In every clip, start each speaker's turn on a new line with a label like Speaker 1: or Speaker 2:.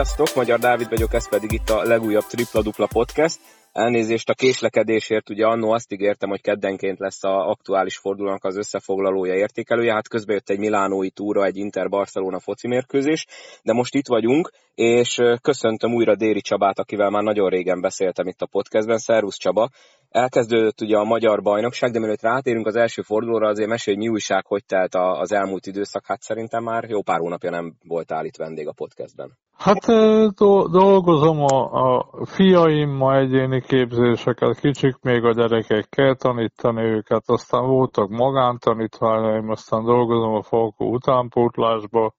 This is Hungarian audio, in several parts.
Speaker 1: Sziasztok, Magyar Dávid vagyok, ez pedig itt a legújabb Tripla Dupla Podcast. Elnézést a késlekedésért, ugye annó azt ígértem, hogy keddenként lesz a aktuális fordulónak az összefoglalója értékelője, hát közben jött egy milánói túra, egy Inter-Barcelona foci mérkőzés, de most itt vagyunk, és köszöntöm újra Déri Csabát, akivel már nagyon régen beszéltem itt a podcastben. Szervusz Csaba! Elkezdődött ugye a magyar bajnokság, de mielőtt rátérünk az első fordulóra, azért mesélj, hogy mi újság, hogy telt az elmúlt időszak, hát szerintem már jó pár hónapja nem voltál itt vendég a podcastben.
Speaker 2: Hát do- dolgozom a, a fiaimmal egyéni képzéseket, kicsik még a gyerekek, kell tanítani őket, aztán voltak magántanítványaim, aztán dolgozom a Falkó utánpótlásba,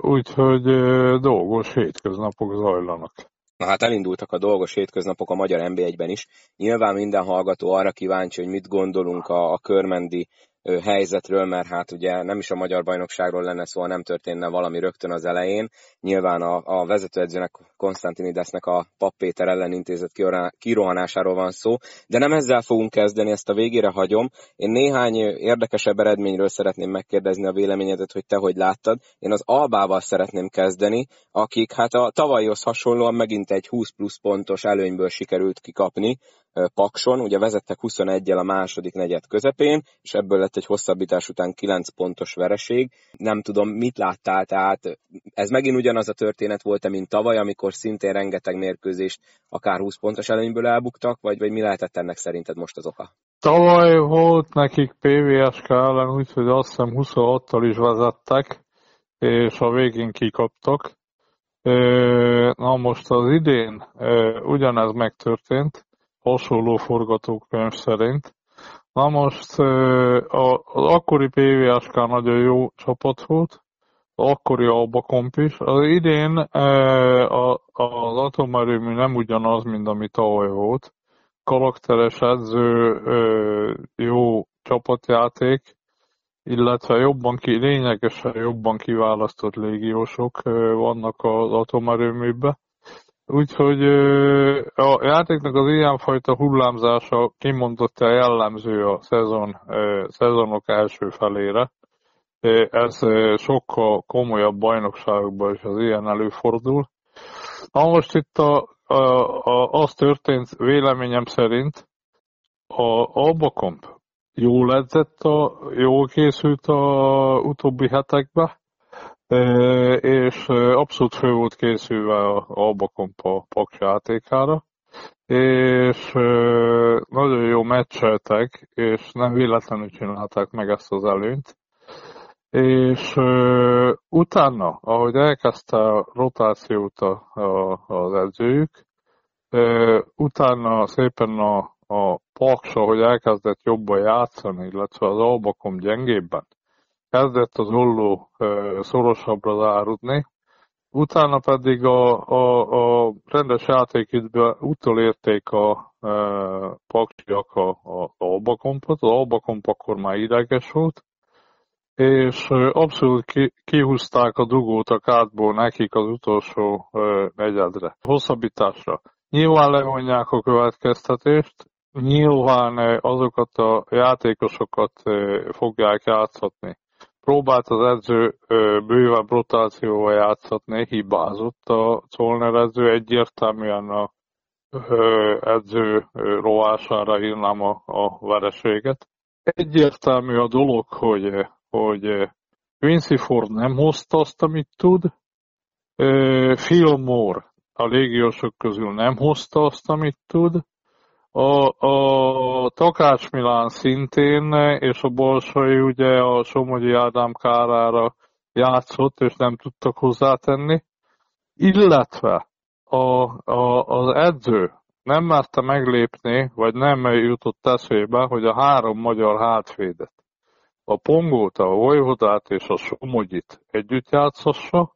Speaker 2: úgyhogy dolgos hétköznapok zajlanak.
Speaker 1: Na hát elindultak a dolgos hétköznapok a magyar NB1-ben is. Nyilván minden hallgató arra kíváncsi, hogy mit gondolunk a, a körmendi helyzetről, mert hát ugye nem is a magyar bajnokságról lenne szó, nem történne valami rögtön az elején. Nyilván a, a vezetőedzőnek, Konstantinidesnek a Pappéter ellen intézett kirohanásáról van szó, de nem ezzel fogunk kezdeni, ezt a végére hagyom. Én néhány érdekesebb eredményről szeretném megkérdezni a véleményedet, hogy te hogy láttad. Én az Albával szeretném kezdeni, akik hát a tavalyhoz hasonlóan megint egy 20 plusz pontos előnyből sikerült kikapni, Pakson, ugye vezettek 21-el a második negyed közepén, és ebből lett egy hosszabbítás után 9 pontos vereség. Nem tudom, mit láttál, tehát ez megint ugyanaz a történet volt, mint tavaly, amikor szintén rengeteg mérkőzést akár 20 pontos előnyből elbuktak, vagy, vagy mi lehetett ennek szerinted most az oka?
Speaker 2: Tavaly volt nekik PVSK ellen, úgyhogy azt hiszem 26-tal is vezettek, és a végén kikaptak. Na most az idén ugyanez megtörtént, hasonló forgatókönyv szerint. Na most az akkori PVSK nagyon jó csapat volt, az akkori Alba is. Az idén az atomerőmű nem ugyanaz, mint ami tavaly volt. Karakteres edző, jó csapatjáték, illetve jobban ki, lényegesen jobban kiválasztott légiósok vannak az atomerőműben. Úgyhogy a játéknak az ilyenfajta hullámzása kimondottan jellemző a szezon, szezonok első felére. Ez sokkal komolyabb bajnokságokban is az ilyen előfordul. Na most itt a, a, a, az történt véleményem szerint, a Albakomp jól edzett, a, jól készült a utóbbi hetekben, és abszolút fő volt készülve a Albakompa Paks játékára, és nagyon jó meccseltek, és nem véletlenül csinálták meg ezt az előnyt. És utána, ahogy elkezdte a rotációt az edzőjük, utána szépen a, a Paks, ahogy elkezdett jobban játszani, illetve az Albakom gyengébben, kezdett az olló szorosabbra záródni, utána pedig a, a, a rendes játékidőben utolérték a e, paksiak a, a albakompot, az albakomp akkor már ideges volt, és abszolút ki, kihúzták a dugót a kádból nekik az utolsó e, negyedre, hosszabbításra. Nyilván levonják a következtetést, nyilván azokat a játékosokat fogják játszatni, próbált az edző bővebb rotációval játszatni, hibázott a Colner edző, egyértelműen a edző rovására írnám a, a vereséget. Egyértelmű a dolog, hogy, hogy Quincy Ford nem hozta azt, amit tud, Phil Moore a légiósok közül nem hozta azt, amit tud, a, a Takács Milán szintén, és a Bolsai ugye a Somogyi Ádám kárára játszott, és nem tudtak hozzátenni. Illetve a, a, az edző nem merte meglépni, vagy nem jutott eszébe, hogy a három magyar hátvédet, a Pongót, a Vojvodát és a Somogyit együtt játszassa,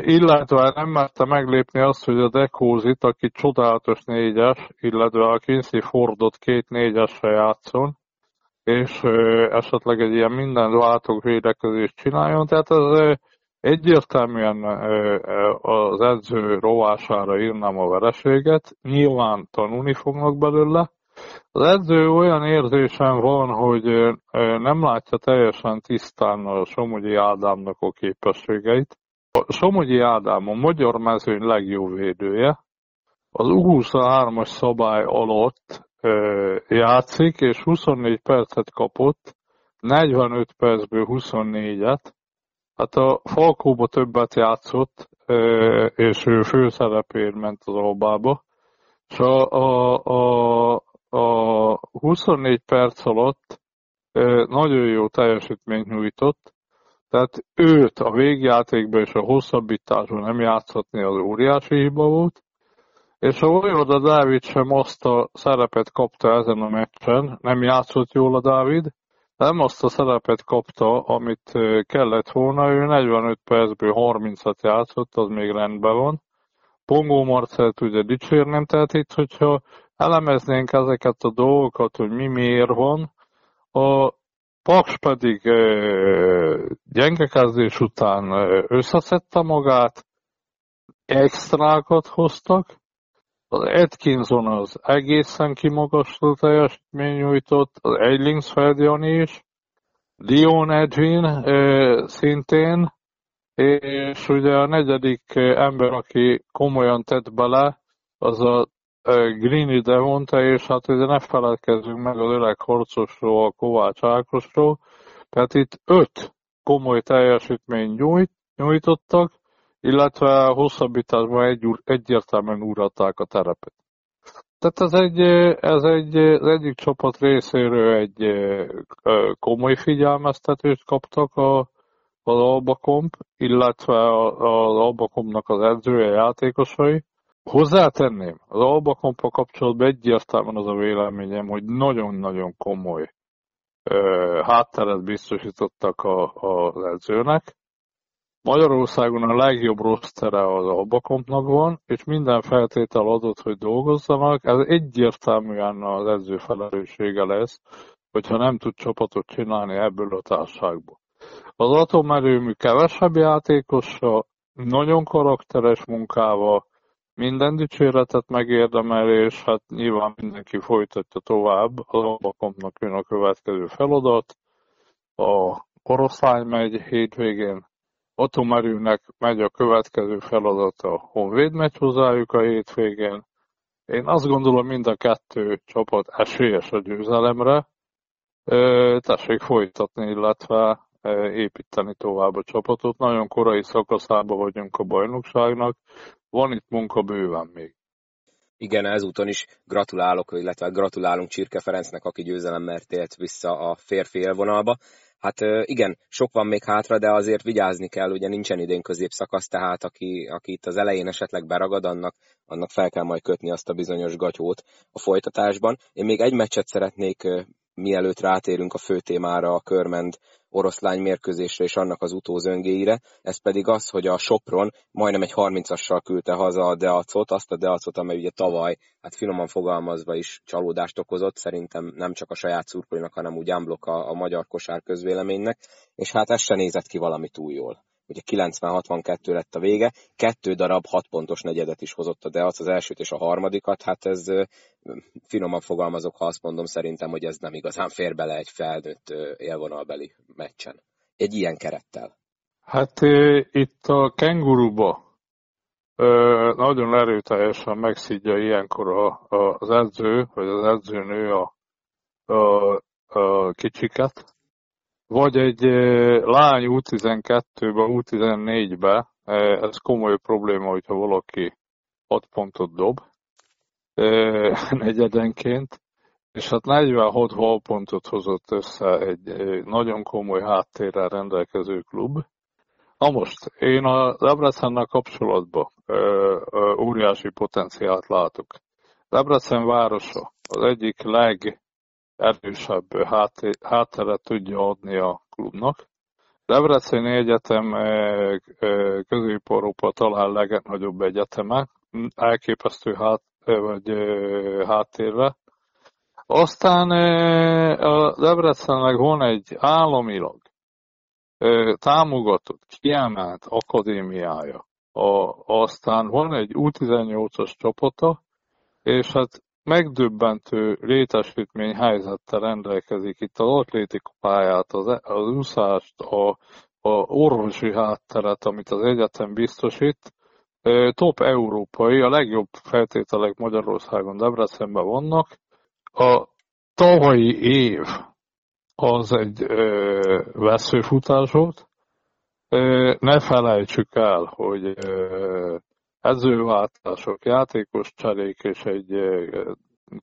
Speaker 2: illetve nem merte meglépni azt, hogy a Dekózit, aki csodálatos négyes, illetve a Kinsey Fordot két négyesre játszon, és esetleg egy ilyen minden váltók védekezést csináljon. Tehát ez egyértelműen az edző rovására írnám a vereséget. Nyilván tanulni fognak belőle. Az edző olyan érzésem van, hogy nem látja teljesen tisztán a Somogyi Ádámnak a képességeit Somogyi Ádám a magyar mezőny legjobb védője, az U23-as szabály alatt ö, játszik, és 24 percet kapott, 45 percből 24-et. Hát a Falkóba többet játszott, ö, és ő főszerepért ment az Albába. És a, a, a, a 24 perc alatt ö, nagyon jó teljesítményt nyújtott, tehát őt a végjátékban és a hosszabbításban nem játszhatni az óriási hiba volt, és a Vojvoda Dávid sem azt a szerepet kapta ezen a meccsen, nem játszott jól a Dávid, nem azt a szerepet kapta, amit kellett volna, ő 45 percből 30-at játszott, az még rendben van. Pongó Marcelt ugye dicsérnem, tehát itt, hogyha elemeznénk ezeket a dolgokat, hogy mi miért van, a Paks pedig gyenge kezdés után összeszedte magát, extrákat hoztak, az Atkinson az egészen kimagasló teljesítmény nyújtott, az Eilings Feldjani is, Dion Edwin szintén, és ugye a negyedik ember, aki komolyan tett bele, az a Greeny Devonta, és hát ugye ne feledkezzünk meg az öreg harcosról, a Kovács Ákosról, tehát itt öt komoly teljesítmény nyújt, nyújtottak, illetve hosszabbításban egy, egyértelműen úratták a terepet. Tehát ez egy, ez egy, az egyik csapat részéről egy komoly figyelmeztetést kaptak a, az Albakomp, illetve az Albakompnak az edzője játékosai. Hozzátenném, az Albakompa kapcsolatban egyértelműen az a véleményem, hogy nagyon-nagyon komoly hátteret biztosítottak a, az edzőnek, Magyarországon a legjobb rostere az Albakompnak van, és minden feltétel adott, hogy dolgozzanak. Ez egyértelműen az edző felelőssége lesz, hogyha nem tud csapatot csinálni ebből a társágból. Az atomerőmű kevesebb játékosa, nagyon karakteres munkával, minden dicséretet megérdemel, és hát nyilván mindenki folytatja tovább. Az Albakompnak jön a következő feladat. A Oroszlány megy hétvégén Atomerőnek megy a következő feladat a Honvéd megy hozzájuk a hétvégén. Én azt gondolom, mind a kettő csapat esélyes a győzelemre. Tessék folytatni, illetve építeni tovább a csapatot. Nagyon korai szakaszában vagyunk a bajnokságnak. Van itt munka bőven még.
Speaker 1: Igen, ezúton is gratulálok, illetve gratulálunk Csirke Ferencnek, aki győzelemmel tért vissza a férfi élvonalba. Hát igen, sok van még hátra, de azért vigyázni kell, ugye nincsen idén középszakasz, tehát aki, aki itt az elején esetleg beragad, annak, annak fel kell majd kötni azt a bizonyos gatyót a folytatásban. Én még egy meccset szeretnék, mielőtt rátérünk a fő témára, a körmend oroszlány mérkőzésre és annak az utózöngéire, ez pedig az, hogy a Sopron majdnem egy 30-assal küldte haza a Deacot, azt a Deacot, amely ugye tavaly, hát finoman fogalmazva is csalódást okozott, szerintem nem csak a saját szurkolónak, hanem úgy ámblok a, a magyar kosár közvéleménynek, és hát ez se nézett ki valami túl jól ugye 90-62 lett a vége, kettő darab 6 pontos negyedet is hozott a Deac, az elsőt és a harmadikat, hát ez finoman fogalmazok, ha azt mondom szerintem, hogy ez nem igazán fér bele egy felnőtt élvonalbeli meccsen. Egy ilyen kerettel.
Speaker 2: Hát itt a kenguruba nagyon erőteljesen megszidja ilyenkor a, az edző, vagy az edzőnő a, a, a kicsiket, vagy egy lány U12-be, U14-be, ez komoly probléma, hogyha valaki 6 pontot dob negyedenként, és hát 46 halpontot hozott össze egy nagyon komoly háttérrel rendelkező klub. Na most, én a Debrecennek kapcsolatban óriási potenciált látok. Debrecen városa az egyik leg erősebb hátteret tudja adni a klubnak. Debreceni Egyetem eh, eh, Közép-Európa talán legnagyobb egyeteme, elképesztő hát, eh, vagy háttérre. Aztán a Debrecennek van egy államilag támogatott, kiemelt akadémiája. A, aztán van egy U18-as csapata, és hát megdöbbentő létesítmény helyzettel rendelkezik itt az atlétika pályát, az, az úszást, a, a orvosi hátteret, amit az egyetem biztosít, top európai, a legjobb feltételek Magyarországon Debrecenben vannak. A tavalyi év az egy ö, veszőfutás volt. Ö, ne felejtsük el, hogy ö, edzőváltások, játékos cserék és egy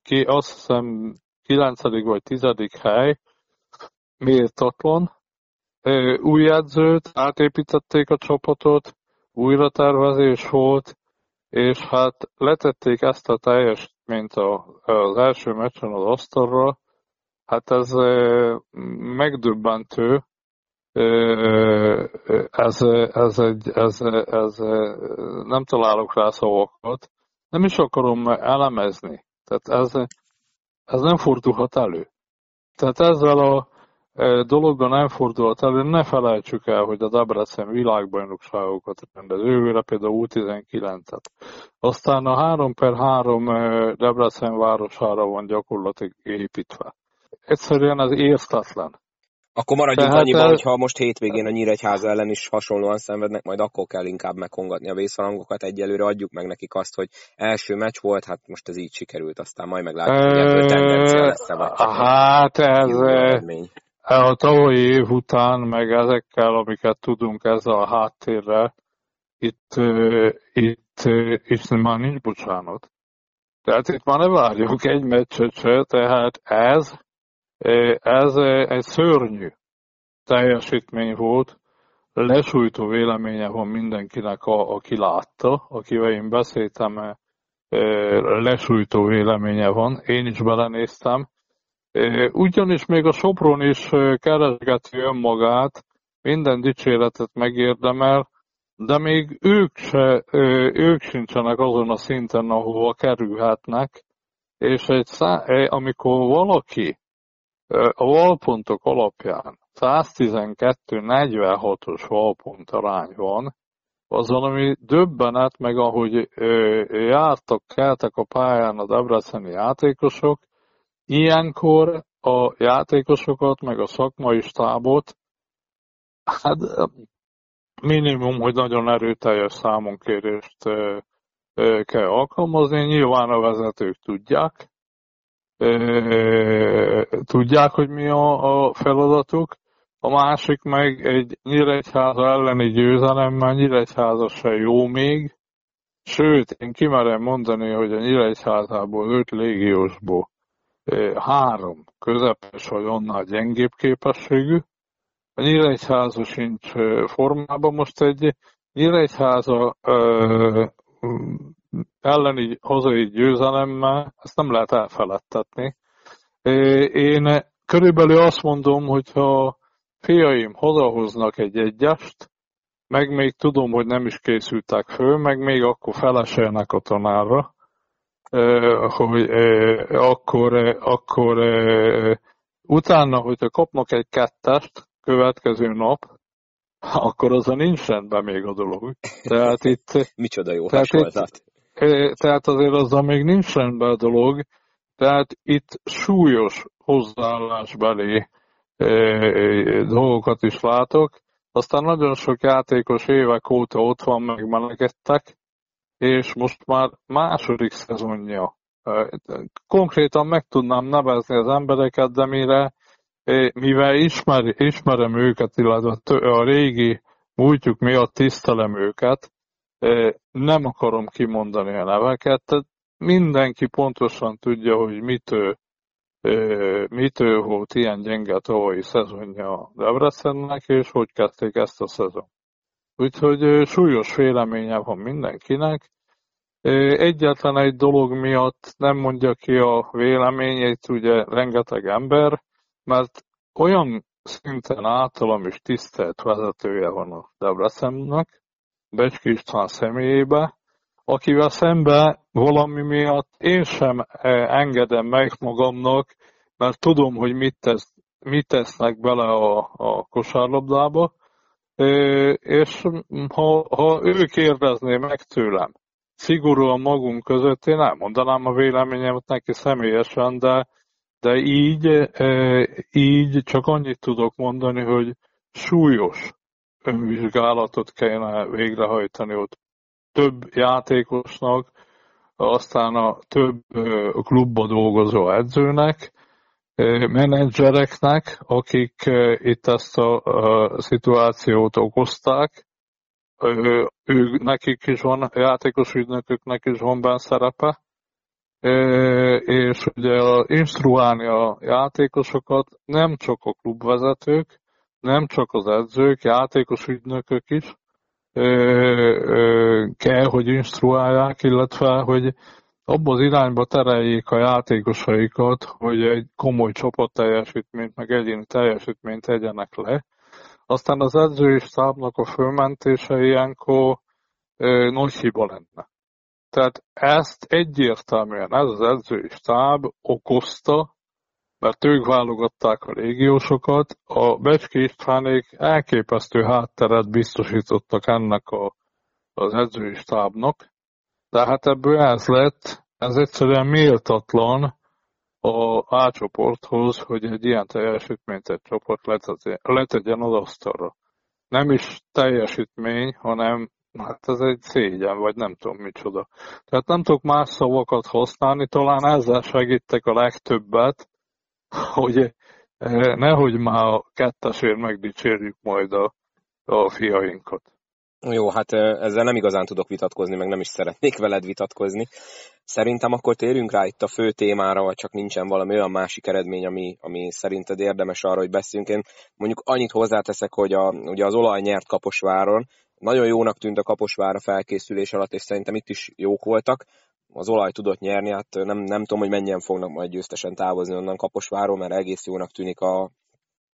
Speaker 2: ki, azt hiszem 9. vagy 10. hely méltatlan. Új edzőt, átépítették a csapatot, újra tervezés volt, és hát letették ezt a teljesítményt az első meccsen az asztalra, Hát ez megdöbbentő. Ez, ez, egy, ez, ez, nem találok rá szavakat. Nem is akarom elemezni. Tehát ez, ez nem fordulhat elő. Tehát ezzel a dologgal nem fordulhat elő. Ne felejtsük el, hogy a Debrecen világbajnokságokat rendez. Jövőre például U19-et. Aztán a 3 per 3 Debrecen városára van gyakorlatilag építve egyszerűen az értetlen.
Speaker 1: Akkor maradjunk Tehát annyiban, el... hogy ha most hétvégén a Nyíregyháza ellen is hasonlóan szenvednek, majd akkor kell inkább megkongatni a vészhalangokat. Egyelőre adjuk meg nekik azt, hogy első meccs volt, hát most ez így sikerült, aztán majd meglátjuk, hogy ebből tendencia lesz -e, vagy
Speaker 2: Hát ez a tavalyi év után, meg ezekkel, amiket tudunk ezzel a háttérrel, itt, itt, itt már nincs bocsánat. Tehát itt már ne várjuk egy meccset se, tehát ez ez egy szörnyű teljesítmény volt, lesújtó véleménye van mindenkinek, aki látta, akivel én beszéltem, lesújtó véleménye van, én is belenéztem. Ugyanis még a Sopron is keresgeti önmagát, minden dicséretet megérdemel, de még ők, se, ők sincsenek azon a szinten, ahova kerülhetnek, és egy szá- amikor valaki a valpontok alapján 112-46-os valpont arány van, az valami döbbenet, meg ahogy jártak, keltek a pályán a debreceni játékosok, ilyenkor a játékosokat, meg a szakmai stábot, hát minimum, hogy nagyon erőteljes számonkérést kell alkalmazni, nyilván a vezetők tudják, tudják, hogy mi a, a feladatuk, a másik meg egy Nyíregyháza elleni győzelemmel Nyíregyháza se jó még, sőt, én kimerem mondani, hogy a Nyíregyházából öt légiósból három közepes vagy annál gyengébb képességű, a Nyíregyháza sincs formában. Most egy Nyíregyháza elleni hazai győzelemmel ezt nem lehet elfeledtetni. Én körülbelül azt mondom, hogy ha fiaim hazahoznak egy egyest, meg még tudom, hogy nem is készültek föl, meg még akkor feleselnek a tanárra, hogy akkor, akkor utána, hogyha kapnak egy kettest következő nap, akkor azon nincs rendben még a dolog.
Speaker 1: Tehát itt... Micsoda jó tehát hasonlat.
Speaker 2: Tehát azért azzal még nincs rendben a dolog, tehát itt súlyos hozzáállásbeli dolgokat is látok. Aztán nagyon sok játékos évek óta ott van, megmenekettek, és most már második szezonja. Konkrétan meg tudnám nevezni az embereket, de mire, mivel ismer, ismerem őket, illetve a régi múltjuk miatt tisztelem őket, nem akarom kimondani a neveket, tehát mindenki pontosan tudja, hogy mitől, mitől volt ilyen gyenge tavalyi szezonja a Debrecennek, és hogy kezdték ezt a szezon. Úgyhogy súlyos féleménye van mindenkinek. Egyetlen egy dolog miatt nem mondja ki a véleményét ugye rengeteg ember, mert olyan szinten általam is tisztelt vezetője van a Debrecennek, Becski István személyébe, akivel szembe valami miatt én sem eh, engedem meg magamnak, mert tudom, hogy mit, tesz, mit tesznek bele a, a kosárlabdába, és ha, ha ő kérdezné meg tőlem, szigorúan magunk között, én elmondanám a véleményemet neki személyesen, de, de így, így csak annyit tudok mondani, hogy súlyos önvizsgálatot kellene végrehajtani ott. Több játékosnak, aztán a több klubba dolgozó edzőnek, menedzsereknek, akik itt ezt a, szituációt okozták, ő, nekik is van, játékos ügynököknek is van benne szerepe, és ugye instruálni a játékosokat nem csak a klubvezetők, nem csak az edzők, játékos ügynökök is kell, hogy instruálják, illetve, hogy abba az irányba tereljék a játékosaikat, hogy egy komoly csapat teljesítményt, meg egyéni teljesítményt tegyenek le. Aztán az edzői stábnak a fölmentése ilyenkor ö, nagy hiba lenne. Tehát ezt egyértelműen ez az edzői stáb okozta, mert ők válogatták a légiósokat, a Becski Istvánék elképesztő hátteret biztosítottak ennek a, az edzői stábnak, de hát ebből ez lett, ez egyszerűen méltatlan a A csoporthoz, hogy egy ilyen teljesítményt egy csoport letegyen az asztalra. Nem is teljesítmény, hanem hát ez egy szégyen, vagy nem tudom micsoda. Tehát nem tudok más szavakat használni, talán ezzel segítek a legtöbbet, hogy eh, nehogy már kettesért megdicsérjük majd a, a fiainkat.
Speaker 1: Jó, hát ezzel nem igazán tudok vitatkozni, meg nem is szeretnék veled vitatkozni. Szerintem akkor térjünk rá itt a fő témára, vagy csak nincsen valami olyan másik eredmény, ami, ami szerinted érdemes arra, hogy beszéljünk. Én mondjuk annyit hozzáteszek, hogy a, ugye az olaj nyert Kaposváron, nagyon jónak tűnt a Kaposvára felkészülés alatt, és szerintem itt is jók voltak. Az olaj tudott nyerni, hát nem, nem tudom, hogy mennyien fognak majd győztesen távozni onnan Kaposváról, mert egész jónak tűnik a,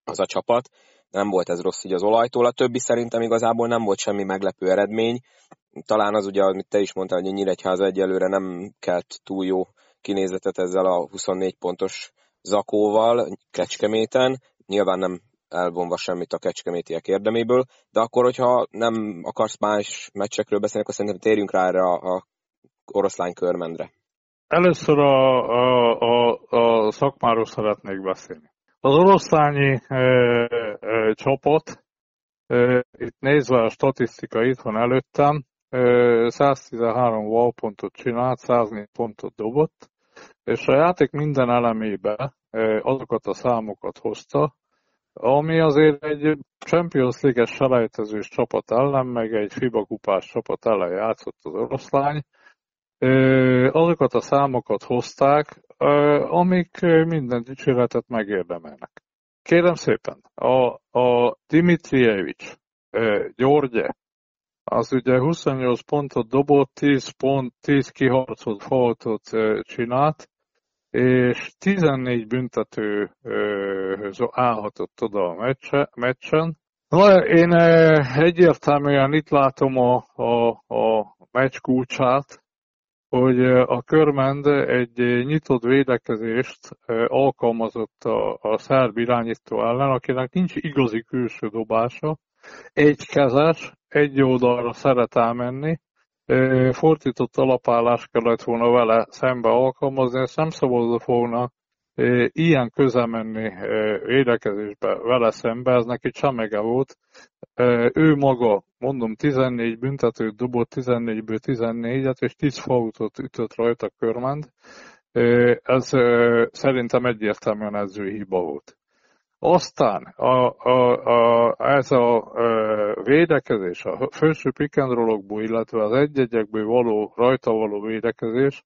Speaker 1: az a csapat nem volt ez rossz így az olajtól. A többi szerintem igazából nem volt semmi meglepő eredmény. Talán az ugye, amit te is mondtál, hogy Nyíregyháza egyelőre nem kelt túl jó kinézetet ezzel a 24 pontos zakóval Kecskeméten. Nyilván nem elvonva semmit a kecskemétiek érdeméből, de akkor, hogyha nem akarsz más meccsekről beszélni, akkor szerintem térjünk rá erre a, a oroszlány körmendre.
Speaker 2: Először a, a, a, a szakmáról szeretnék beszélni. Az oroszlányi e, e, csapat, e, itt nézve a statisztika itt van előttem, e, 113 valpontot csinált, 104 pontot dobott, és a játék minden elemébe e, azokat a számokat hozta, ami azért egy Champions League-es selejtezős csapat ellen, meg egy FIBA kupás csapat ellen játszott az oroszlány, azokat a számokat hozták, amik minden dicséretet megérdemelnek. Kérem szépen, a, a Dimitrievics, Györgye, az ugye 28 pontot dobott, 10 pont, 10 kiharcolt faltot csinált, és 14 büntetőhöz állhatott oda a meccse, meccsen. Na, én egyértelműen itt látom a, a, a meccs kulcsát, hogy a Körmend egy nyitott védekezést alkalmazott a, a szerb irányító ellen, akinek nincs igazi külső dobása, egy kezes, egy oldalra szeret elmenni, fordított alapállást kellett volna vele szembe alkalmazni, ezt nem szabadott volna ilyen közel menni védekezésbe vele szembe, ez neki csemege volt. Ő maga, mondom, 14 büntetőt dobott, 14-ből 14-et, és 10 fautot ütött rajta Körmend. Ez szerintem egyértelműen edzői hiba volt. Aztán a, a, a, ez a védekezés, a felső pick illetve az egy-egyekből való, rajta való védekezés,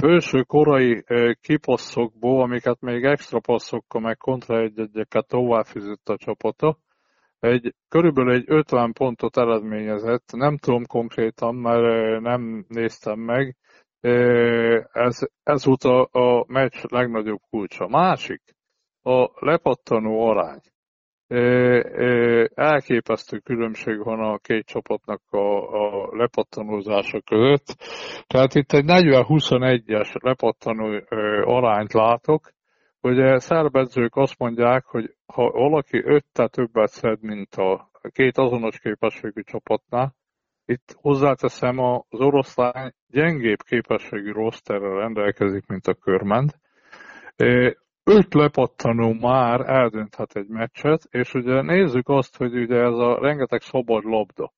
Speaker 2: felső korai kipasszokból, amiket még extra passzokkal meg kontra egy-egyeket továbbfűzött a csapata, egy, körülbelül egy 50 pontot eredményezett, nem tudom konkrétan, mert nem néztem meg, ez, ez volt a, a meccs legnagyobb kulcsa. Másik, a lepattanó arány. Elképesztő különbség van a két csapatnak a, a lepattanózása között. Tehát itt egy 40-21-es lepattanó arányt látok, hogy szerbedzők azt mondják, hogy ha valaki öttel többet szed, mint a két azonos képességű csapatnál, itt hozzáteszem, az oroszlány gyengébb képességű rosterrel rendelkezik, mint a körment öt lepattanó már eldönthet egy meccset, és ugye nézzük azt, hogy ugye ez a rengeteg szabad labda.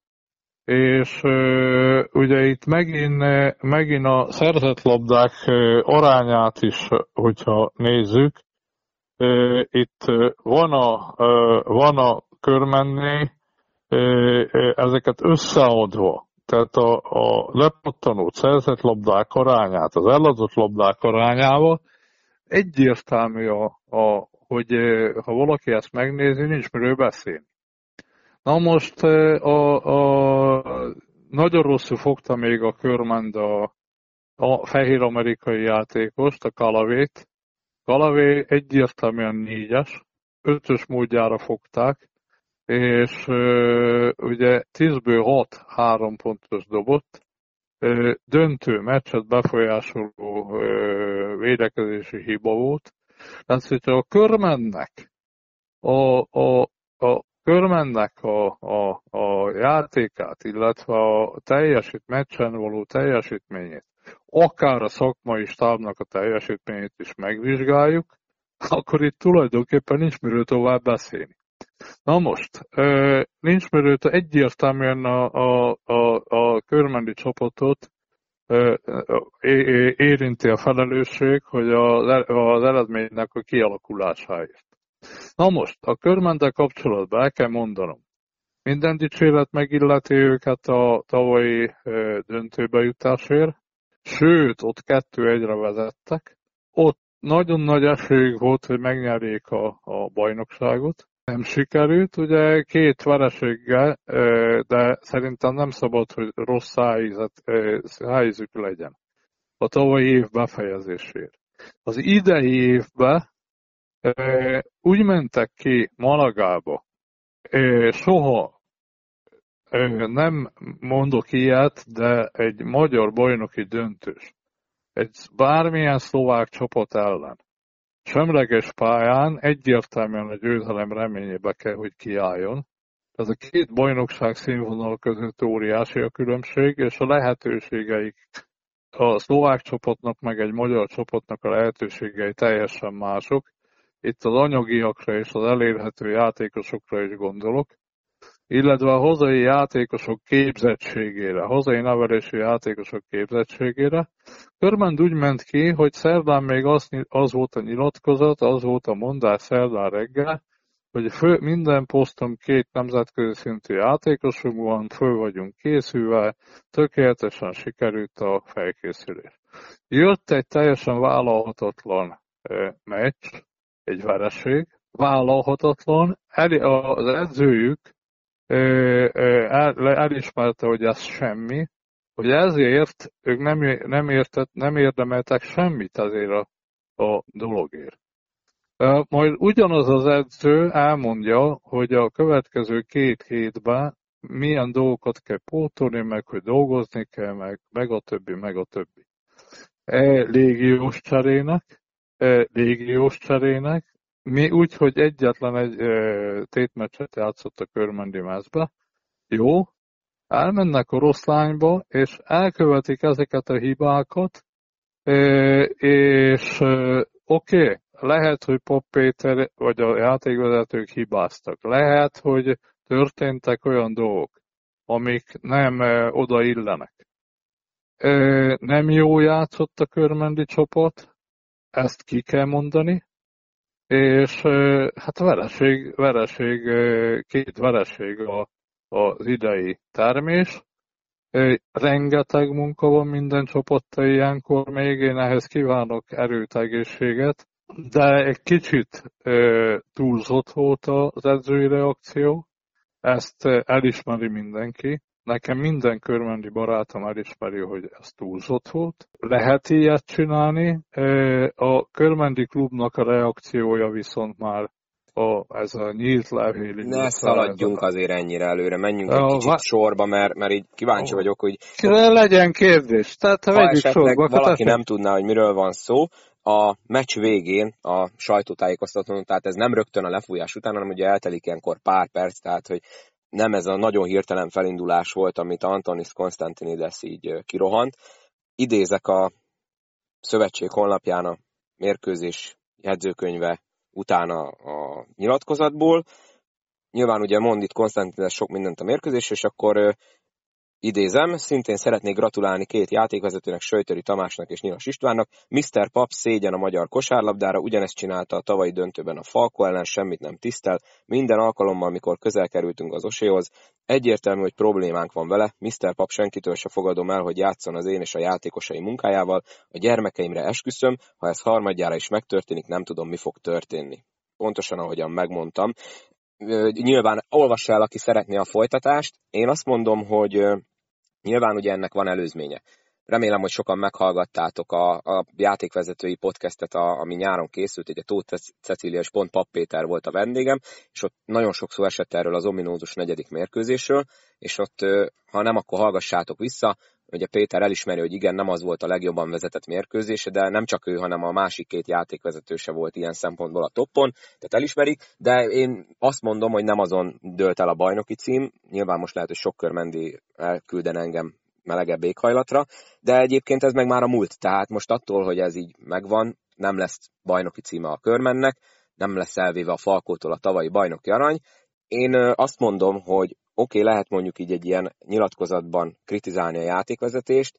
Speaker 2: És ugye itt megint, megint a szerzett labdák arányát is, hogyha nézzük, itt van a, van a körmenné, ezeket összeadva, tehát a, a lepattanó szerzett labdák arányát az eladott labdák arányával, egyértelmű, a, a, hogy ha valaki ezt megnézi, nincs miről beszélni. Na most a, a, nagyon rosszul fogta még a Körmend a, a fehér amerikai játékost, a Kalavét. Kalavé egyértelműen négyes, ötös módjára fogták, és ugye 10-ből 6 három pontos dobott, döntő meccset befolyásoló védekezési hiba volt. Tehát, hogyha a körmennek a, a, a körmennek a, a, a játékát, illetve a teljesít, meccsen való teljesítményét, akár a szakmai stábnak a teljesítményét is megvizsgáljuk, akkor itt tulajdonképpen nincs miről tovább beszélni. Na most, nincs miről egyértelműen a, a, a, a körmendi csapatot érinti a felelősség, hogy az eredménynek a kialakulásáért. Na most, a körmendel kapcsolatban el kell mondanom, minden dicséret megilleti őket a tavalyi döntőbe jutásért, sőt, ott kettő egyre vezettek, ott nagyon nagy esélyük volt, hogy megnyerjék a, a bajnokságot, nem sikerült, ugye két vereséggel, de szerintem nem szabad, hogy rossz szájízük legyen. A tavalyi év befejezésért. Az idei évben úgy mentek ki Malagába, soha nem mondok ilyet, de egy magyar bajnoki döntős, egy bármilyen szlovák csapat ellen, semleges pályán egyértelműen a győzelem reményébe kell, hogy kiálljon. Ez a két bajnokság színvonal között óriási a különbség, és a lehetőségeik a szlovák csapatnak, meg egy magyar csapatnak a lehetőségei teljesen mások. Itt az anyagiakra és az elérhető játékosokra is gondolok illetve a hazai játékosok képzettségére, hazai nevelési játékosok képzettségére. Körmend úgy ment ki, hogy szerdán még az, az volt a nyilatkozat, az volt a mondás szerdán reggel, hogy fő, minden poszton két nemzetközi szintű játékosunk van, föl vagyunk készülve, tökéletesen sikerült a felkészülés. Jött egy teljesen vállalhatatlan meccs, egy vereség, vállalhatatlan, az edzőjük el, elismerte, hogy ez semmi, hogy ezért ők nem, nem, értett, nem érdemeltek semmit ezért a, a dologért. Majd ugyanaz az edző elmondja, hogy a következő két hétben milyen dolgokat kell pótolni, meg hogy dolgozni kell, meg, meg a többi, meg a többi. E, légiós cserének, e, légiós cserének, mi úgy, hogy egyetlen egy e, tétmeccset játszott a Körmendi mezbe. Jó, elmennek Oroszlányba, és elkövetik ezeket a hibákat, e, és oké, okay, lehet, hogy Pop Péter vagy a játékvezetők hibáztak. Lehet, hogy történtek olyan dolgok, amik nem oda illenek. Nem jó játszott a körmendi csapat, ezt ki kell mondani, és hát vereség, vereség, két vereség a, az idei termés. Rengeteg munka van minden csapatta ilyenkor még, én ehhez kívánok erőt, egészséget, de egy kicsit túlzott volt az edzői reakció, ezt elismeri mindenki. Nekem minden körmendi barátom elismeri, hogy ez túlzott volt. Lehet ilyet csinálni. A körmendi klubnak a reakciója viszont már a, ez a nyílt levél.
Speaker 1: Ne szaladjunk a... azért ennyire előre, menjünk a, egy kicsit va... sorba, mert, mert így kíváncsi vagyok, hogy...
Speaker 2: Legyen kérdés, tehát ha, esetleg sorba,
Speaker 1: valaki nem tudná, hogy miről van szó, a meccs végén a sajtótájékoztatón, tehát ez nem rögtön a lefújás után, hanem ugye eltelik ilyenkor pár perc, tehát hogy nem ez a nagyon hirtelen felindulás volt, amit Antonis Konstantinides így kirohant. Idézek a szövetség honlapján a mérkőzés jegyzőkönyve után a, nyilatkozatból. Nyilván ugye mond itt Konstantin sok mindent a mérkőzés, és akkor Idézem, szintén szeretnék gratulálni két játékvezetőnek, Söjtöri Tamásnak és Nyilas Istvánnak. Mr. Pap szégyen a magyar kosárlabdára, ugyanezt csinálta a tavalyi döntőben a Falko ellen, semmit nem tisztel. Minden alkalommal, mikor közel kerültünk az oséhoz, egyértelmű, hogy problémánk van vele. Mr. Pap senkitől se fogadom el, hogy játszon az én és a játékosai munkájával. A gyermekeimre esküszöm, ha ez harmadjára is megtörténik, nem tudom, mi fog történni pontosan ahogyan megmondtam. Nyilván olvassa el, aki szeretné a folytatást. Én azt mondom, hogy Nyilván ugye ennek van előzménye. Remélem, hogy sokan meghallgattátok a, a játékvezetői podcastet, a, ami nyáron készült, ugye Tóth Cecília és pont Papp Péter volt a vendégem, és ott nagyon sok szó esett erről az ominózus negyedik mérkőzésről, és ott, ha nem, akkor hallgassátok vissza, ugye Péter elismeri, hogy igen, nem az volt a legjobban vezetett mérkőzése, de nem csak ő, hanem a másik két játékvezetőse volt ilyen szempontból a toppon, tehát elismerik, de én azt mondom, hogy nem azon dőlt el a bajnoki cím, nyilván most lehet, hogy sok körmendi elkülden engem melegebb éghajlatra, de egyébként ez meg már a múlt, tehát most attól, hogy ez így megvan, nem lesz bajnoki címe a körmennek, nem lesz elvéve a Falkótól a tavalyi bajnoki arany. Én azt mondom, hogy oké, okay, lehet mondjuk így egy ilyen nyilatkozatban kritizálni a játékvezetést,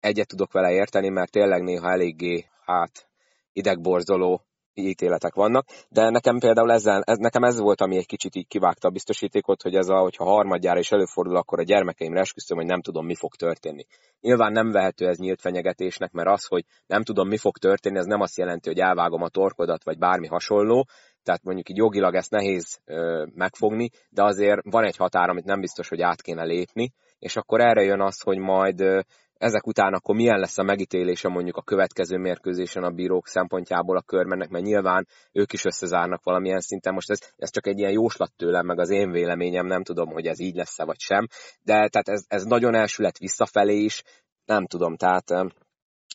Speaker 1: egyet tudok vele érteni, mert tényleg néha eléggé, hát, idegborzoló ítéletek vannak, de nekem például ezzel, ez, nekem ez volt, ami egy kicsit így kivágta a biztosítékot, hogy ez a, hogyha harmadjára is előfordul, akkor a gyermekeimre esküszöm, hogy nem tudom, mi fog történni. Nyilván nem vehető ez nyílt fenyegetésnek, mert az, hogy nem tudom, mi fog történni, ez nem azt jelenti, hogy elvágom a torkodat, vagy bármi hasonló, tehát mondjuk így jogilag ezt nehéz ö, megfogni, de azért van egy határ, amit nem biztos, hogy át kéne lépni, és akkor erre jön az, hogy majd ö, ezek után akkor milyen lesz a megítélése mondjuk a következő mérkőzésen a bírók szempontjából a körmennek, mert nyilván ők is összezárnak valamilyen szinten. Most ez, ez csak egy ilyen jóslat tőlem, meg az én véleményem, nem tudom, hogy ez így lesz-e vagy sem, de tehát ez, ez nagyon elsület visszafelé is, nem tudom, tehát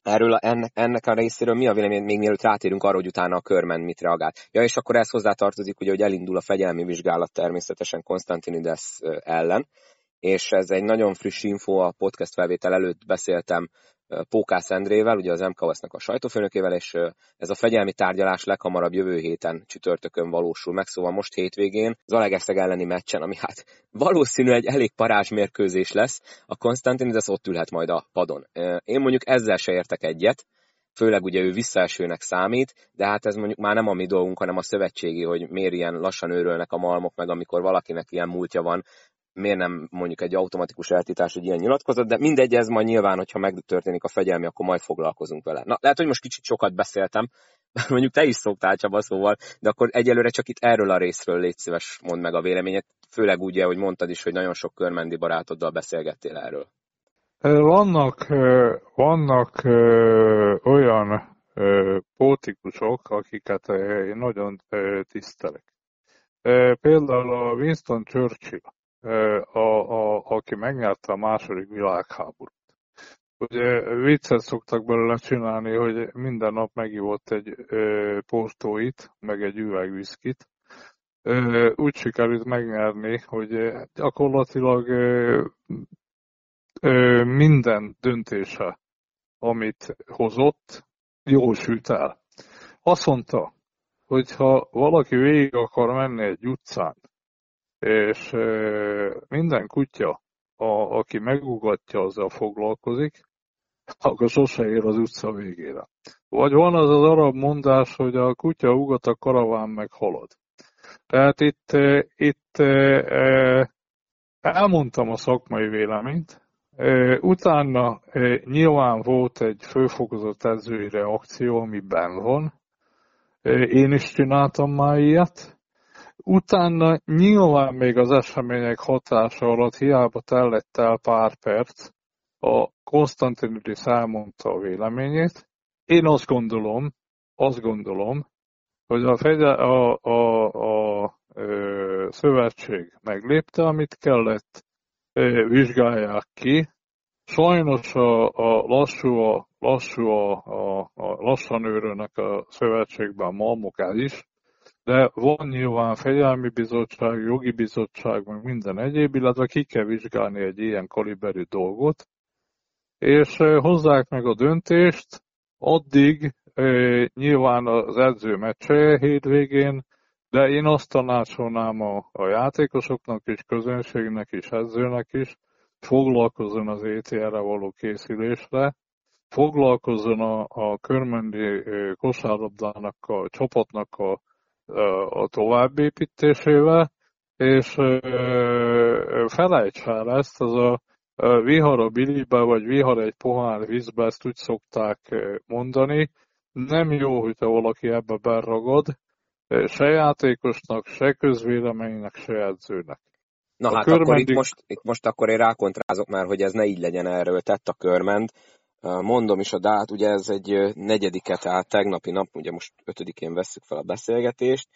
Speaker 1: erről a, ennek, a részéről mi a vélemény, még mielőtt rátérünk arra, hogy utána a körmen mit reagál. Ja, és akkor ez hozzátartozik, ugye, hogy elindul a fegyelmi vizsgálat természetesen Konstantinides ellen, és ez egy nagyon friss info, a podcast felvétel előtt beszéltem Pókász Endrével, ugye az MKOS-nak a sajtófőnökével, és ez a fegyelmi tárgyalás leghamarabb jövő héten csütörtökön valósul meg, szóval most hétvégén az Alegeszeg elleni meccsen, ami hát valószínű egy elég parázs mérkőzés lesz, a Konstantin, de ott ülhet majd a padon. Én mondjuk ezzel se értek egyet, főleg ugye ő visszaesőnek számít, de hát ez mondjuk már nem a mi dolgunk, hanem a szövetségi, hogy miért ilyen lassan őrölnek a malmok, meg amikor valakinek ilyen múltja van, miért nem mondjuk egy automatikus eltítás egy ilyen nyilatkozat, de mindegy, ez majd nyilván, hogyha megtörténik a fegyelmi, akkor majd foglalkozunk vele. Na, lehet, hogy most kicsit sokat beszéltem, mondjuk te is szoktál Csaba szóval, de akkor egyelőre csak itt erről a részről légy szíves, mondd meg a véleményet, főleg úgy, hogy mondtad is, hogy nagyon sok körmendi barátoddal beszélgettél erről.
Speaker 2: Vannak, vannak olyan pótikusok, akiket én nagyon tisztelek. Például a Winston Churchill a, a, aki megnyerte a második világháborút. Ugye viccet szoktak belőle csinálni, hogy minden nap megivott egy ö, portóit, meg egy üveg viszkit. Ö, úgy sikerült megnyerni, hogy gyakorlatilag ö, ö, minden döntése, amit hozott, jól sült el. Azt mondta, hogy ha valaki végig akar menni egy utcán, és minden kutya, a, aki megugatja, azzal foglalkozik, akkor sose ér az utca végére. Vagy van az az arab mondás, hogy a kutya ugat, a karaván meg halad. Tehát itt, itt elmondtam a szakmai véleményt, utána nyilván volt egy főfokozott edzői reakció, ami benn van. Én is csináltam már ilyet, Utána nyilván még az események hatása alatt hiába tellett el pár perc, a Konstantinidis elmondta a véleményét. Én azt gondolom, azt gondolom, hogy a, fegye, a, a, a, a szövetség meglépte, amit kellett, vizsgálják ki. Sajnos a, a lassú, a, lassú a, a, a lassan őrőnek a szövetségben malmok el is, de van nyilván fegyelmi bizottság, jogi bizottság, meg minden egyéb, illetve ki kell vizsgálni egy ilyen kaliberű dolgot, és hozzák meg a döntést, addig nyilván az edző meccse hétvégén, de én azt tanácsolnám a, a játékosoknak és közönségnek és edzőnek is, foglalkozzon az ETR-re való készülésre, foglalkozzon a, a körmendi kosárlabdának, a csapatnak a, a továbbépítésével, és felejts el ezt, az a vihar a bilibe, vagy vihar egy pohár vízbe, ezt úgy szokták mondani. Nem jó, hogyha valaki ebbe beragad, se játékosnak, se közvéleménynek, se edzőnek.
Speaker 1: Na a hát körmendi... akkor itt most, itt most akkor én rákontrázok már, hogy ez ne így legyen erről tett a körment. Mondom is a dát, ugye ez egy negyedike, tehát tegnapi nap, ugye most ötödikén veszük fel a beszélgetést,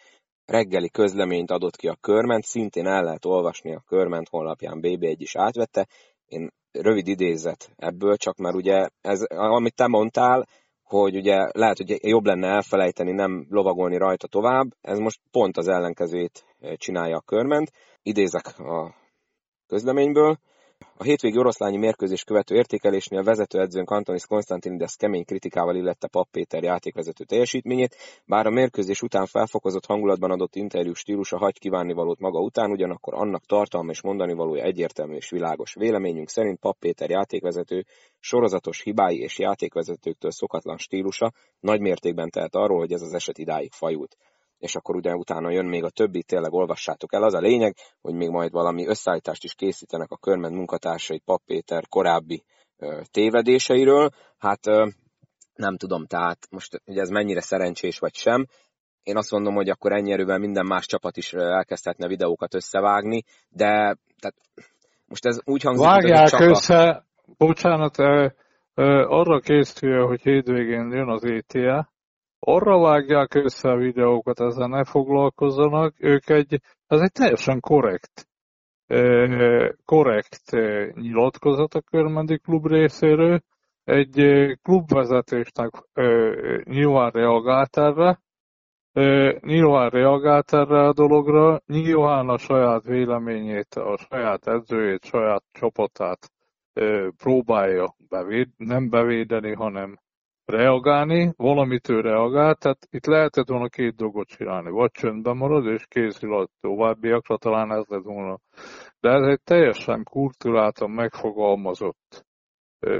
Speaker 1: reggeli közleményt adott ki a körment, szintén el lehet olvasni a körment honlapján, BB1 is átvette. Én rövid idézet ebből, csak már ugye ez, amit te mondtál, hogy ugye lehet, hogy jobb lenne elfelejteni, nem lovagolni rajta tovább, ez most pont az ellenkezőjét csinálja a körment. Idézek a közleményből. A hétvégi oroszlányi mérkőzés követő értékelésnél vezetőedzőnk Antonis Konstantinides kemény kritikával illette Pap Péter játékvezető teljesítményét, bár a mérkőzés után felfokozott hangulatban adott interjú stílusa hagy kívánnivalót maga után, ugyanakkor annak tartalma és mondani valója egyértelmű és világos. Véleményünk szerint Pap Péter játékvezető sorozatos hibái és játékvezetőktől szokatlan stílusa nagy mértékben tehet arról, hogy ez az eset idáig fajult és akkor ugye utána jön még a többi, tényleg olvassátok el. Az a lényeg, hogy még majd valami összeállítást is készítenek a körment munkatársai Pap Péter korábbi tévedéseiről. Hát nem tudom, tehát most ugye ez mennyire szerencsés vagy sem. Én azt mondom, hogy akkor ennyi erővel minden más csapat is elkezdhetne videókat összevágni, de tehát most ez úgy hangzik,
Speaker 2: Vágják hogy csak össze, a... bocsánat, ö, ö, arra készül, hogy hétvégén jön az ETA, arra vágják össze a videókat, ezzel ne foglalkozzanak, ők egy, ez egy teljesen korrekt, korrekt nyilatkozat a Körmendi klub részéről, egy klubvezetésnek nyilván reagált erre, nyilván reagált erre a dologra, nyilván a saját véleményét, a saját edzőjét, saját csapatát próbálja bevéd, nem bevédeni, hanem reagálni, valamit ő reagál, tehát itt lehetett volna két dolgot csinálni, vagy csöndben marad, és készül a továbbiakra, talán ez lett volna. De ez egy teljesen kultúráltan megfogalmazott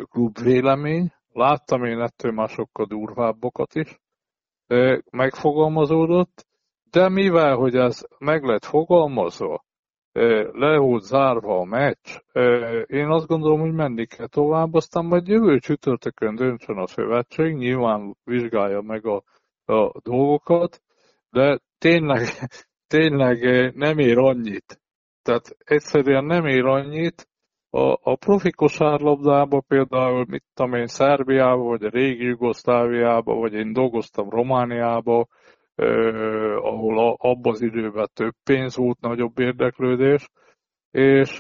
Speaker 2: klubvélemény, láttam én ettől már sokkal durvábbokat is, megfogalmazódott, de mivel, hogy ez meg lett fogalmazva, le volt zárva a meccs, én azt gondolom, hogy menni kell tovább, aztán majd jövő csütörtökön döntsön a szövetség, nyilván vizsgálja meg a, a dolgokat, de tényleg, tényleg nem ér annyit. Tehát egyszerűen nem ér annyit, a, a profi kosárlabdába például, mit tudom én, Szerbiába, vagy a régi Jugoszláviába, vagy én dolgoztam Romániába, ahol abban az időben több pénz volt, nagyobb érdeklődés, és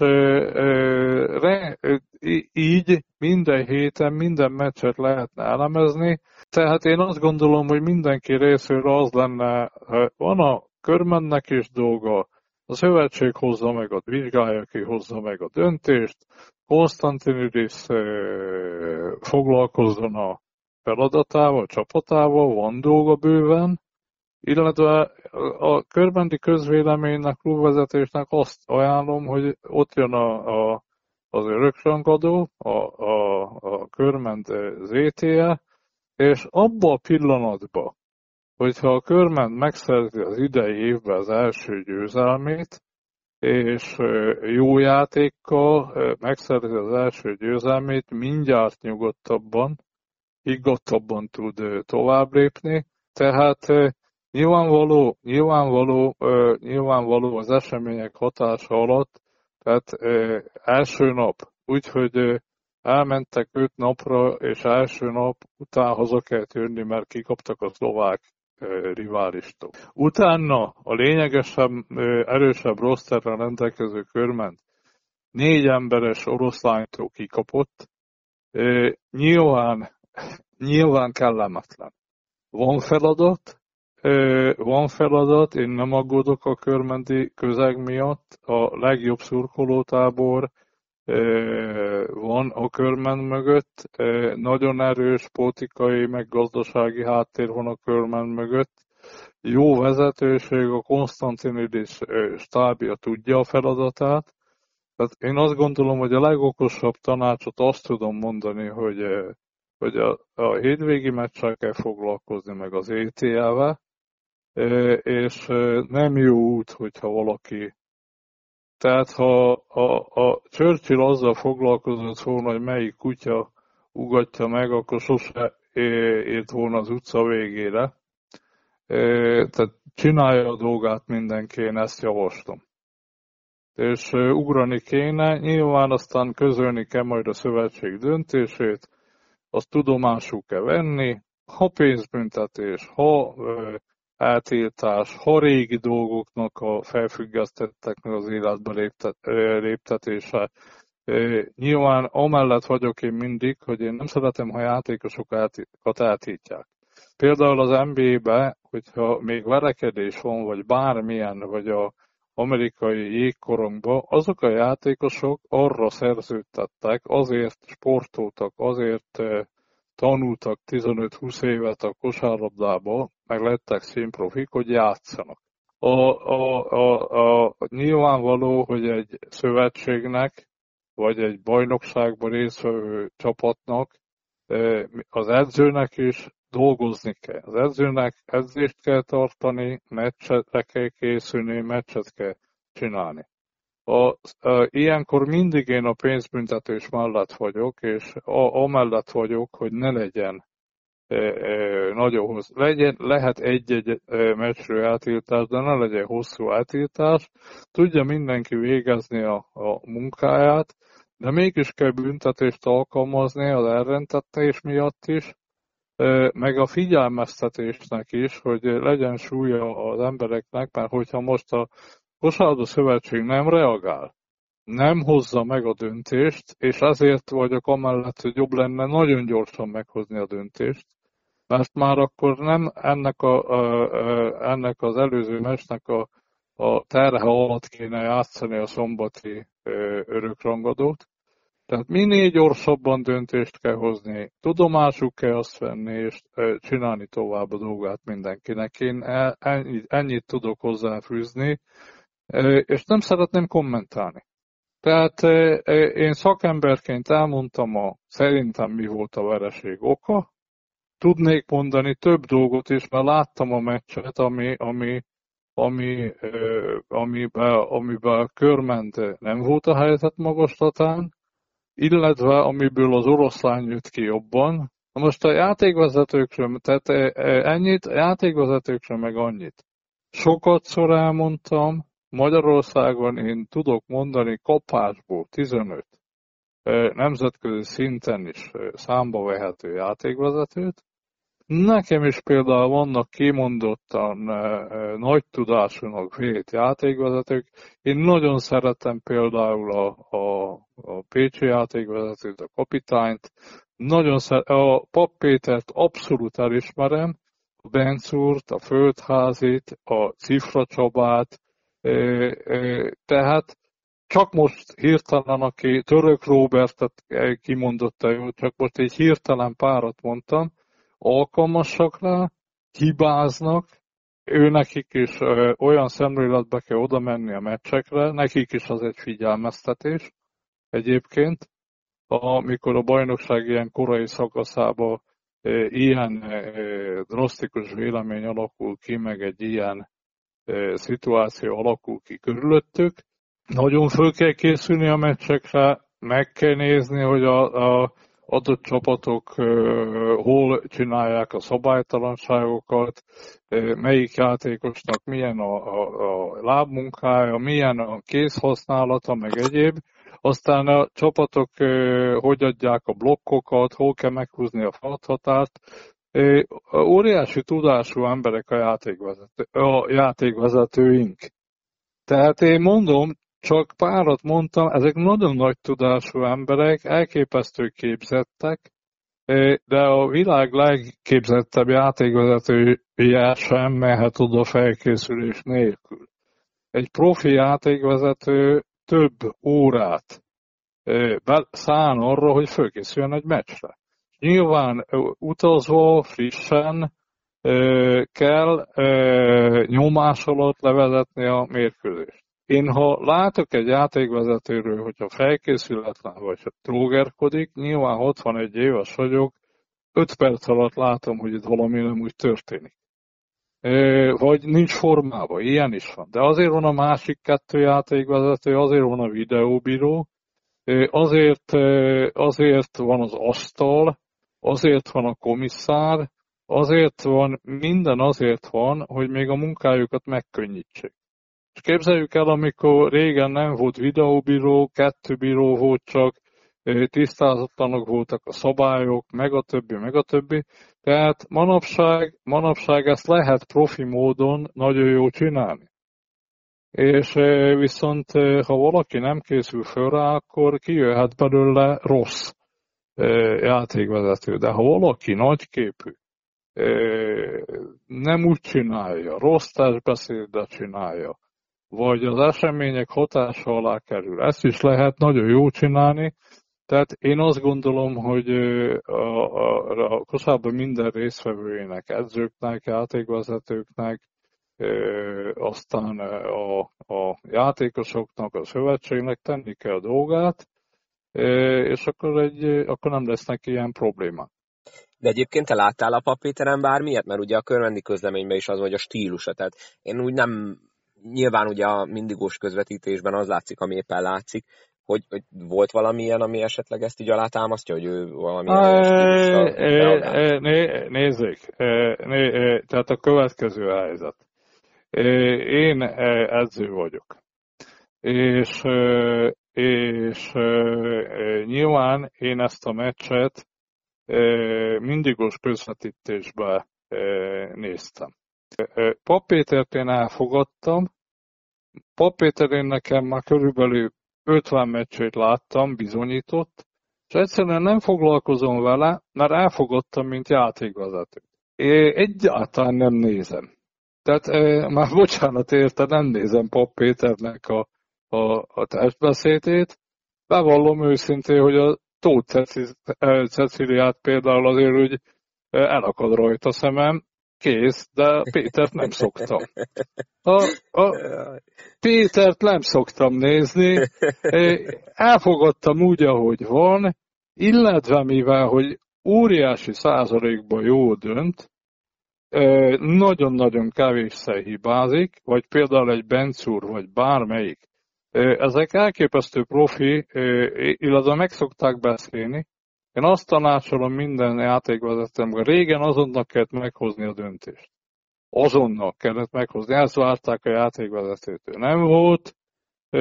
Speaker 2: így minden héten, minden meccset lehetne elemezni, tehát én azt gondolom, hogy mindenki részéről az lenne, van a körmennek is dolga, a szövetség hozza meg a vizsgálja ki, hozza meg a döntést, Konstantinidis foglalkozzon a feladatával, a csapatával, van dolga bőven, illetve a körbendi közvéleménynek, klubvezetésnek azt ajánlom, hogy ott jön a, a, az öröksangadó, a, a, a körment ZTE, és abba a pillanatban, hogyha a körment megszerzi az idei évben az első győzelmét, és jó játékkal megszerzi az első győzelmét, mindjárt nyugodtabban, higgadtabban tud tovább lépni. Tehát Nyilvánvaló, nyilvánvaló, ö, nyilvánvaló az események hatása alatt, tehát első nap, úgyhogy elmentek öt napra, és első nap után haza kellett jönni, mert kikaptak a szlovák riválistól. Utána a lényegesebb, erősebb rosterrel rendelkező körment négy emberes oroszlánytól kikapott. Nyilván, nyilván kellemetlen. Van feladat, van feladat, én nem aggódok a körmenti közeg miatt. A legjobb szurkolótábor van a körmen mögött, nagyon erős politikai, meg gazdasági háttér van a körmen mögött, jó vezetőség, a Konstantinidis stábja tudja a feladatát, tehát én azt gondolom, hogy a legokosabb tanácsot azt tudom mondani, hogy, hogy a, a hétvégi meccsel kell foglalkozni, meg az ETL-vel, és nem jó út, hogyha valaki tehát ha a, a Churchill azzal foglalkozott volna, hogy melyik kutya ugatja meg, akkor sose ért volna az utca végére. Tehát csinálja a dolgát mindenki, én ezt javaslom. És ugrani kéne, nyilván aztán közölni kell majd a szövetség döntését, azt tudomásul kell venni, ha pénzbüntetés, ha eltiltás, ha régi dolgoknak a felfüggesztetteknek az életbe léptet, léptetése. Nyilván amellett vagyok én mindig, hogy én nem szeretem, ha játékosokat eltiltják. Például az NBA-be, hogyha még verekedés van, vagy bármilyen, vagy a amerikai jégkorongba, azok a játékosok arra szerződtettek, azért sportoltak, azért tanultak 15-20 évet a kosárlabdába, meg lettek színprofik, hogy játszanak. A, a, a, a, nyilvánvaló, hogy egy szövetségnek, vagy egy bajnokságban részvevő csapatnak, az edzőnek is dolgozni kell. Az edzőnek edzést kell tartani, meccsetre kell készülni, meccset kell csinálni. A, a, ilyenkor mindig én a pénzbüntetés mellett vagyok, és a, amellett vagyok, hogy ne legyen e, e, nagyon hosszú. Legyen, lehet egy-egy e, meccsről eltiltás, de ne legyen hosszú eltiltás. Tudja mindenki végezni a, a munkáját, de mégis kell büntetést alkalmazni az elrentettés miatt is, e, meg a figyelmeztetésnek is, hogy legyen súlya az embereknek, mert hogyha most a kosárlabda szövetség nem reagál, nem hozza meg a döntést, és azért vagyok amellett, hogy jobb lenne nagyon gyorsan meghozni a döntést, mert már akkor nem ennek, a, ennek az előző mesnek a, a terhe alatt kéne játszani a szombati örökrangadót. Tehát minél gyorsabban döntést kell hozni, tudomásuk kell azt venni, és csinálni tovább a dolgát mindenkinek. Én e, ennyit, ennyit tudok hozzáfűzni, és nem szeretném kommentálni. Tehát én szakemberként elmondtam a szerintem mi volt a vereség oka. Tudnék mondani több dolgot is, mert láttam a meccset, ami, ami, ami, amiben, amiben a körment nem volt a helyzet magaslatán, illetve amiből az oroszlán jött ki jobban. Na most a játékvezetőkről, tehát ennyit, a játékvezetőkről meg annyit. Sokat szor elmondtam, Magyarországon én tudok mondani kapásból 15 nemzetközi szinten is számba vehető játékvezetőt. Nekem is például vannak kimondottan nagy tudásúnak vélt játékvezetők. Én nagyon szeretem például a, a, a Pécsi játékvezetőt, a kapitányt. Nagyon szeret, a Pap Pétert abszolút elismerem, a Bencúrt, a Földházit, a Cifra Csabát, tehát csak most hirtelen, aki Török Robertet kimondotta, jó, csak most egy hirtelen párat mondtam, alkalmasak rá, hibáznak, ő nekik is olyan szemléletbe kell oda menni a meccsekre, nekik is az egy figyelmeztetés egyébként, amikor a bajnokság ilyen korai szakaszában ilyen drasztikus vélemény alakul ki, meg egy ilyen szituáció alakul ki körülöttük. Nagyon föl kell készülni a meccsekre, meg kell nézni, hogy a, a adott csapatok hol csinálják a szabálytalanságokat, melyik játékosnak milyen a, a, a lábmunkája, milyen a kézhasználata, meg egyéb. Aztán a csapatok hogy adják a blokkokat, hol kell meghúzni a falathatárt, óriási tudású emberek a, játékvezető, a játékvezetőink. Tehát én mondom, csak párat mondtam, ezek nagyon nagy tudású emberek, elképesztő képzettek, de a világ legképzettebb játékvezetője sem mehet oda felkészülés nélkül. Egy profi játékvezető több órát szán arra, hogy fölkészüljön egy meccsre. Nyilván utazva, frissen kell nyomás alatt levezetni a mérkőzést. Én ha látok egy játékvezetőről, hogyha felkészületlen vagy ha trógerkodik, nyilván 61 éves vagyok, 5 perc alatt látom, hogy itt valami nem úgy történik. Vagy nincs formában, ilyen is van. De azért van a másik kettő játékvezető, azért van a videóbíró, azért, azért van az asztal, azért van a komisszár, azért van, minden azért van, hogy még a munkájukat megkönnyítsék. És képzeljük el, amikor régen nem volt videóbíró, kettő bíró volt csak, tisztázatlanok voltak a szabályok, meg a többi, meg a többi. Tehát manapság, manapság ezt lehet profi módon nagyon jó csinálni. És viszont ha valaki nem készül föl rá, akkor kijöhet belőle rossz játékvezető. De ha valaki nagyképű, nem úgy csinálja, rossz testbeszédet csinálja, vagy az események hatása alá kerül. Ezt is lehet nagyon jó csinálni, tehát én azt gondolom, hogy a, a, a kosárban minden résztvevőjének, edzőknek, játékvezetőknek, aztán a, a játékosoknak, a szövetségnek tenni kell a dolgát, és akkor, egy, akkor nem lesznek ilyen problémák.
Speaker 1: De egyébként te láttál a papíterem bármilyet? Mert ugye a körvendi közleményben is az, hogy a stílusa. Tehát én úgy nem, nyilván ugye a mindigós közvetítésben az látszik, ami éppen látszik, hogy, hogy volt valamilyen, ami esetleg ezt így alátámasztja, hogy ő valami
Speaker 2: Nézzék, né, tehát a következő helyzet. Én edző vagyok. És, és nyilván én ezt a meccset mindigos közvetítésbe néztem. Pap Pétert én elfogadtam. Pap Péter én nekem már körülbelül 50 meccsét láttam, bizonyított, és egyszerűen nem foglalkozom vele, mert elfogadtam, mint játékvezető. Én egyáltalán nem nézem. Tehát már bocsánat érte, nem nézem Pap Péternek a, a, a testbeszédét. Bevallom őszintén, hogy a Tóth Ceciliát például azért hogy elakad rajta szemem, kész, de Pétert nem szoktam. A, a Pétert nem szoktam nézni, elfogadtam úgy, ahogy van, illetve mivel, hogy óriási százalékban jó dönt, nagyon-nagyon kevésszer hibázik, vagy például egy Bencúr, vagy bármelyik. Ezek elképesztő profi, illetve meg szokták beszélni, én azt tanácsolom minden játékvezetőmre, régen azonnal kellett meghozni a döntést. Azonnal kellett meghozni, ezt várták a játékvezetőtől. Nem volt ö,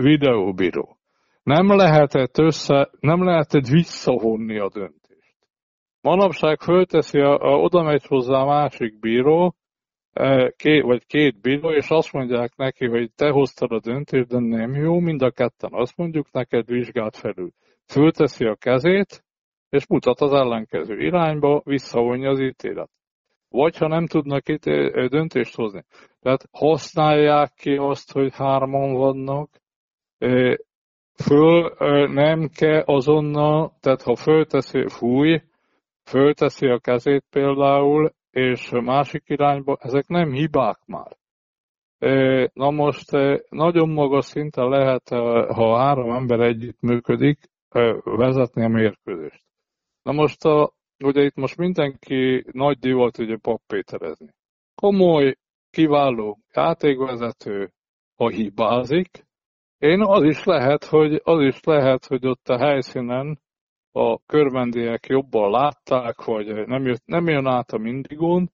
Speaker 2: videóbíró. Nem lehetett össze, nem lehetett visszavonni a döntést. Manapság fölteszi, a, a, oda megy hozzá a másik bíró, ké, vagy két bíró, és azt mondják neki, hogy te hoztad a döntést, de nem jó, mind a ketten azt mondjuk neked vizsgált felül. Fölteszi a kezét, és mutat az ellenkező irányba, visszavonja az ítélet. Vagy ha nem tudnak itt döntést hozni. Tehát használják ki azt, hogy hárman vannak, föl nem kell azonnal, tehát ha fölteszi, fúj, fölteszi a kezét például, és másik irányba, ezek nem hibák már. Na most nagyon magas szinten lehet, ha három ember együtt működik, vezetni a mérkőzést. Na most, a, ugye itt most mindenki nagy divat ugye pappéterezni. Komoly, kiváló játékvezető, ha hibázik, én az is lehet, hogy az is lehet, hogy ott a helyszínen a körmendiek jobban látták, vagy nem, jött, nem jön át a mindigón,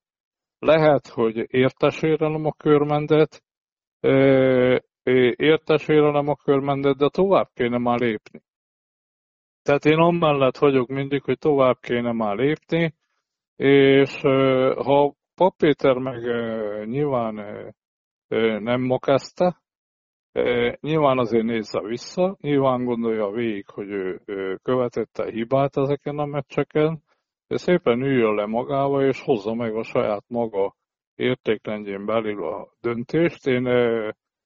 Speaker 2: lehet, hogy értesérelem a körmendet, értesérelem a körmendet, de tovább kéne már lépni. Tehát én amellett vagyok mindig, hogy tovább kéne már lépni, és ha Papéter meg nyilván nem mokezte, nyilván azért nézze vissza, nyilván gondolja végig, hogy ő, követette hibát ezeken a meccseken, de szépen üljön le magával, és hozza meg a saját maga értékrendjén belül a döntést. Én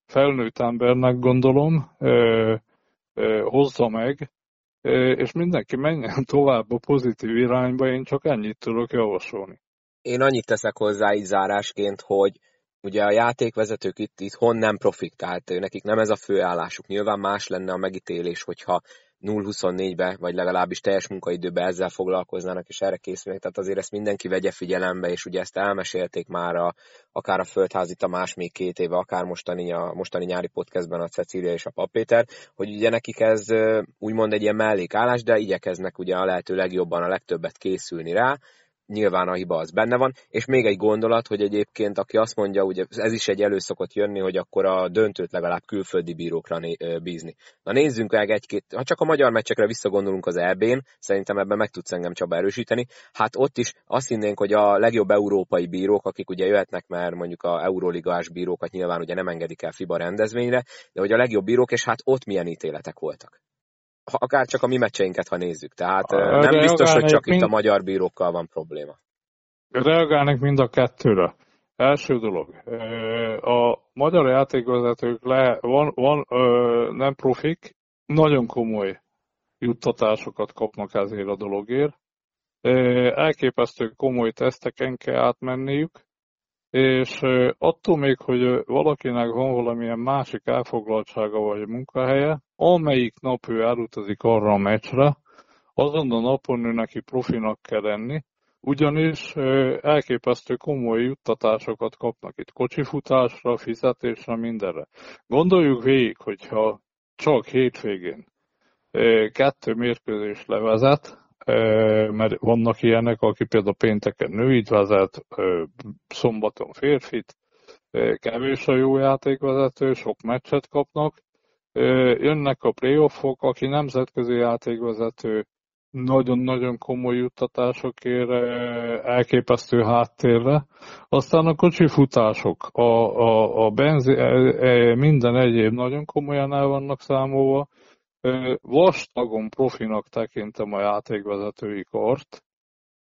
Speaker 2: felnőtt embernek gondolom, hozza meg, és mindenki menjen tovább a pozitív irányba, én csak ennyit tudok javasolni.
Speaker 1: Én annyit teszek hozzá így zárásként, hogy ugye a játékvezetők itt itthon nem profik, tehát nekik nem ez a főállásuk. Nyilván más lenne a megítélés, hogyha 0-24-be, vagy legalábbis teljes munkaidőben ezzel foglalkoznának, és erre készülnek. Tehát azért ezt mindenki vegye figyelembe, és ugye ezt elmesélték már a, akár a Földházi Tamás még két éve, akár mostani, a mostani nyári podcastben a Cecília és a Papéter, hogy ugye nekik ez úgymond egy ilyen mellékállás, de igyekeznek ugye a lehető legjobban, a legtöbbet készülni rá, nyilván a hiba az benne van, és még egy gondolat, hogy egyébként aki azt mondja, ugye ez is egy elő szokott jönni, hogy akkor a döntőt legalább külföldi bírókra bízni. Na nézzünk meg egy-két, ha csak a magyar meccsekre visszagondolunk az EB-n, szerintem ebben meg tudsz engem Csaba erősíteni, hát ott is azt hinnénk, hogy a legjobb európai bírók, akik ugye jöhetnek, mert mondjuk a euróligás bírókat nyilván ugye nem engedik el FIBA rendezvényre, de hogy a legjobb bírók, és hát ott milyen ítéletek voltak akár csak a mi meccseinket, ha nézzük. Tehát a nem biztos, hogy csak mind... itt a magyar bírókkal van probléma.
Speaker 2: Reagálnak mind a kettőre. Első dolog, a magyar játékvezetők le, van, van nem profik, nagyon komoly juttatásokat kapnak ezért a dologért. Elképesztő komoly teszteken kell átmenniük, és attól még, hogy valakinek van valamilyen másik elfoglaltsága vagy munkahelye, amelyik nap ő elutazik arra a meccsre, azon a napon ő neki profinak kell lenni, ugyanis elképesztő komoly juttatásokat kapnak itt kocsifutásra, fizetésre, mindenre. Gondoljuk végig, hogyha csak hétvégén kettő mérkőzés levezet, mert vannak ilyenek, aki például pénteken nőit vezet, szombaton férfit, kevés a jó játékvezető, sok meccset kapnak, jönnek a playoffok, aki nemzetközi játékvezető, nagyon-nagyon komoly juttatásokért, elképesztő háttérre. Aztán a kocsifutások, a, a, a benzi, minden egyéb nagyon komolyan el vannak számolva, Vastagon profinak tekintem a játékvezetői kart,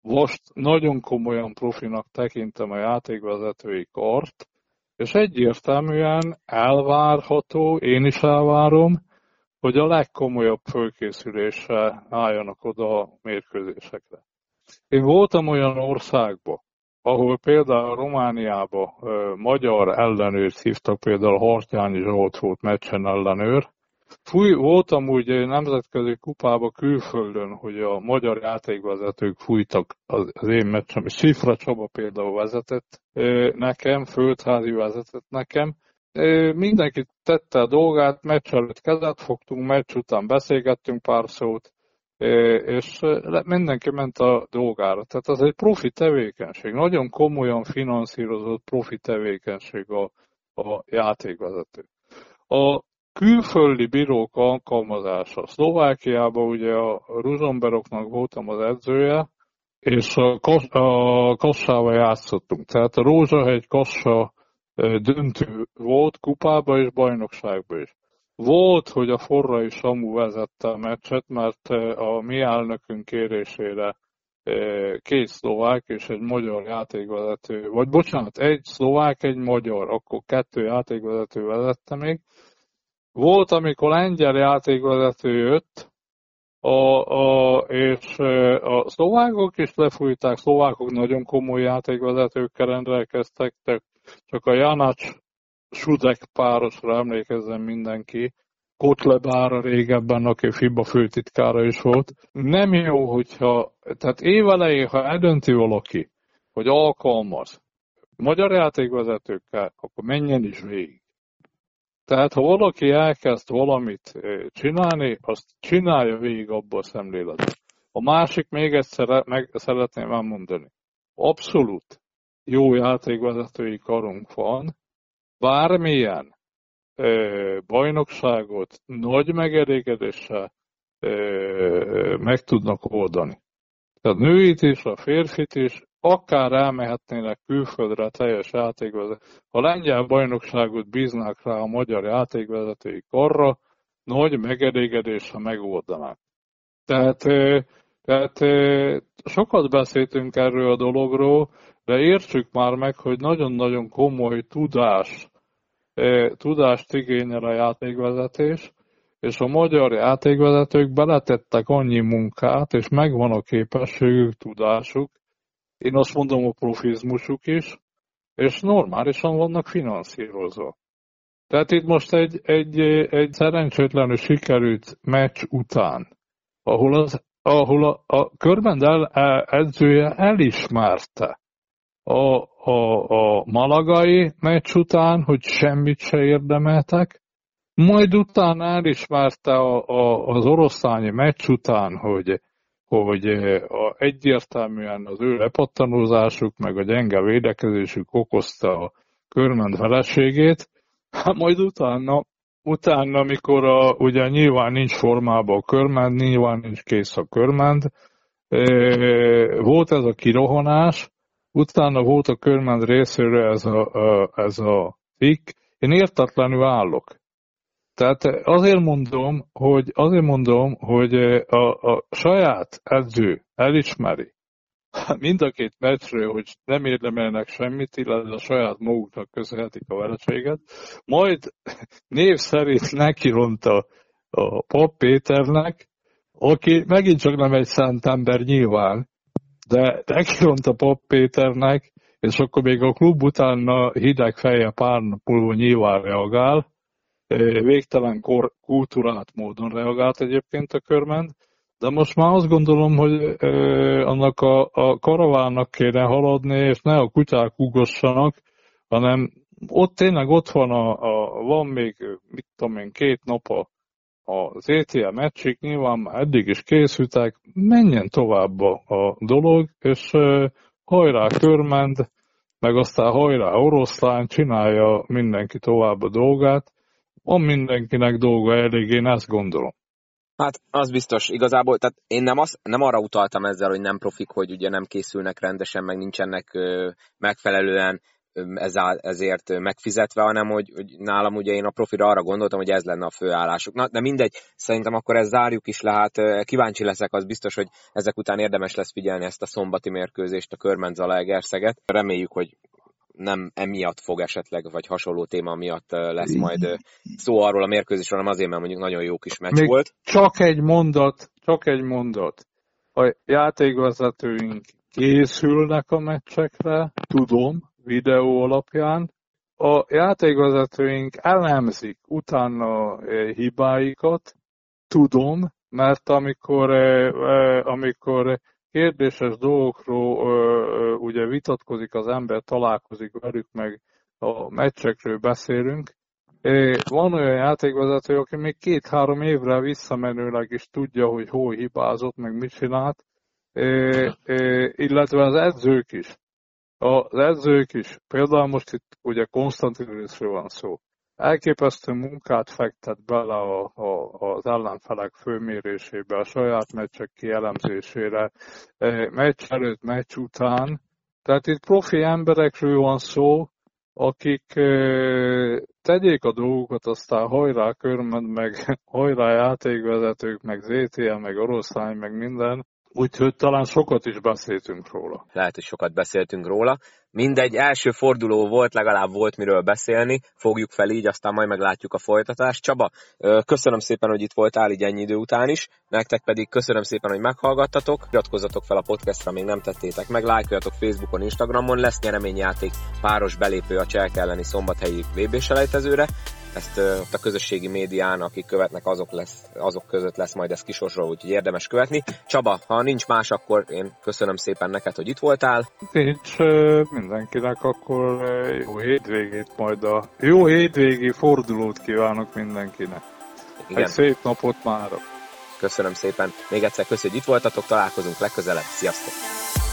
Speaker 2: Vast, nagyon komolyan profinak tekintem a játékvezetői kart, és egyértelműen elvárható, én is elvárom, hogy a legkomolyabb fölkészülésre álljanak oda a mérkőzésekre. Én voltam olyan országban, ahol például Romániába magyar ellenőrt hívtak, például Hartyányi Zsolt volt meccsen ellenőr, Fúj, voltam úgy nemzetközi kupába külföldön, hogy a magyar játékvezetők fújtak az, én meccsem. Sifra Csaba például vezetett nekem, földházi vezetett nekem. Mindenki tette a dolgát, meccs előtt kezet fogtunk, meccs után beszélgettünk pár szót, és mindenki ment a dolgára. Tehát az egy profi tevékenység, nagyon komolyan finanszírozott profi tevékenység a, a játékvezető. A külföldi bírók alkalmazása. Szlovákiában ugye a Ruzsomberoknak voltam az edzője, és a, Kos, a Kassával játszottunk. Tehát a Rózsahegy Kassa döntő volt kupába és bajnokságba is. Volt, hogy a Forrai Samu vezette a meccset, mert a mi elnökünk kérésére két szlovák és egy magyar játékvezető, vagy bocsánat, egy szlovák, egy magyar, akkor kettő játékvezető vezette még, volt, amikor lengyel játékvezető jött, a, a, és a szlovákok is lefújták, szlovákok nagyon komoly játékvezetőkkel rendelkeztek, csak a Janacs Sudek párosra emlékezzen mindenki, Kotlebára régebben, aki FIBA főtitkára is volt. Nem jó, hogyha, tehát évelején, ha eldönti valaki, hogy alkalmaz magyar játékvezetőkkel, akkor menjen is végig. Tehát ha valaki elkezd valamit csinálni, azt csinálja végig abba a szemléletben. A másik még egyszer meg szeretném elmondani. Abszolút jó játékvezetői karunk van, bármilyen ö, bajnokságot nagy megelégedéssel ö, meg tudnak oldani. Tehát nőit is, a férfit is, akár elmehetnének külföldre teljes játékvezető. A lengyel bajnokságot bíznák rá a magyar játékvezetői korra, nagy megelégedésre megoldanák. Tehát, tehát sokat beszéltünk erről a dologról, de értsük már meg, hogy nagyon-nagyon komoly tudás, tudást igényel a játékvezetés, és a magyar játékvezetők beletettek annyi munkát, és megvan a képességük, tudásuk, én azt mondom a profizmusuk is, és normálisan vannak finanszírozva. Tehát itt most egy, egy, egy szerencsétlenül sikerült meccs után, ahol, az, ahol a, a körben el, edzője elismerte a, a, a malagai meccs után, hogy semmit se érdemeltek, majd utána elismerte a, a, az oroszlányi meccs után, hogy, hogy a, egyértelműen az ő lepattanózásuk, meg a gyenge védekezésük okozta a körment feleségét, hát majd utána, utána, amikor a, ugye nyilván nincs formában a körment, nyilván nincs kész a körment, volt ez a kirohanás, utána volt a körment részéről ez a, ez a cikk, én értetlenül állok. Tehát azért mondom, hogy, azért mondom, hogy a, a saját edző elismeri mind a két meccsről, hogy nem érdemelnek semmit, illetve a saját maguknak köszönhetik a vereséget, majd név szerint nekironta a Pap Péternek, aki megint csak nem egy szent ember nyilván, de nekiront a Pap Péternek, és akkor még a klub utána hideg feje pár nap múlva nyilván reagál, végtelen kor, kultúrát módon reagált egyébként a körment, de most már azt gondolom, hogy ö, annak a, a karavánnak kéne haladni, és ne a kutyák ugossanak, hanem ott tényleg ott van, a, a, van még, mit tudom én, két nap a, az ETL meccsik, nyilván már eddig is készültek, menjen tovább a, a dolog, és ö, hajrá körment, meg aztán hajrá oroszlán, csinálja mindenki tovább a dolgát, van mindenkinek dolga elég, én ezt gondolom.
Speaker 1: Hát az biztos, igazából, tehát én nem, az, nem arra utaltam ezzel, hogy nem profik, hogy ugye nem készülnek rendesen, meg nincsenek ö, megfelelően ezért megfizetve, hanem hogy, hogy nálam ugye én a profira arra gondoltam, hogy ez lenne a főállásuk. Na, de mindegy, szerintem akkor ezt zárjuk is le, hát kíváncsi leszek, az biztos, hogy ezek után érdemes lesz figyelni ezt a szombati mérkőzést, a Körmendzala Egerszeget. Reméljük, hogy nem emiatt fog esetleg, vagy hasonló téma miatt lesz majd szó arról a mérkőzésről, hanem azért, mert mondjuk nagyon jó kis meccs Még volt.
Speaker 2: Csak egy mondat, csak egy mondat. A játékvezetőink készülnek a meccsekre, tudom, videó alapján. A játékvezetőink elemzik utána hibáikat, tudom, mert amikor, amikor kérdéses dolgokról ugye vitatkozik az ember, találkozik velük, meg a meccsekről beszélünk. Van olyan játékvezető, aki még két-három évre visszamenőleg is tudja, hogy hol hibázott, meg mit csinált, illetve az edzők is. Az edzők is, például most itt ugye Konstantinuszról van szó elképesztő munkát fektet bele a, a, az ellenfelek főmérésébe, a saját meccsek kielemzésére, e, meccs előtt, meccs után. Tehát itt profi emberekről van szó, akik e, tegyék a dolgokat, aztán hajrá körmend, meg hajrá játékvezetők, meg ZTL, meg oroszlány, meg minden, Úgyhogy talán sokat is beszéltünk róla.
Speaker 1: Lehet, hogy sokat beszéltünk róla. Mindegy, első forduló volt, legalább volt miről beszélni. Fogjuk fel így, aztán majd meglátjuk a folytatást. Csaba, köszönöm szépen, hogy itt voltál így ennyi idő után is. Nektek pedig köszönöm szépen, hogy meghallgattatok. Iratkozzatok fel a podcastra, még nem tettétek meg. Lájkoljatok Facebookon, Instagramon. Lesz nyereményjáték páros belépő a Cselk elleni szombathelyi VB selejtezőre ezt ott a közösségi médián, akik követnek, azok, lesz, azok között lesz majd ez kisorsolva, úgyhogy érdemes követni. Csaba, ha nincs más, akkor én köszönöm szépen neked, hogy itt voltál.
Speaker 2: Nincs mindenkinek, akkor jó hétvégét majd a... Jó hétvégi fordulót kívánok mindenkinek. Igen. Egy szép napot már.
Speaker 1: Köszönöm szépen. Még egyszer köszönjük, hogy itt voltatok, találkozunk legközelebb. Sziasztok!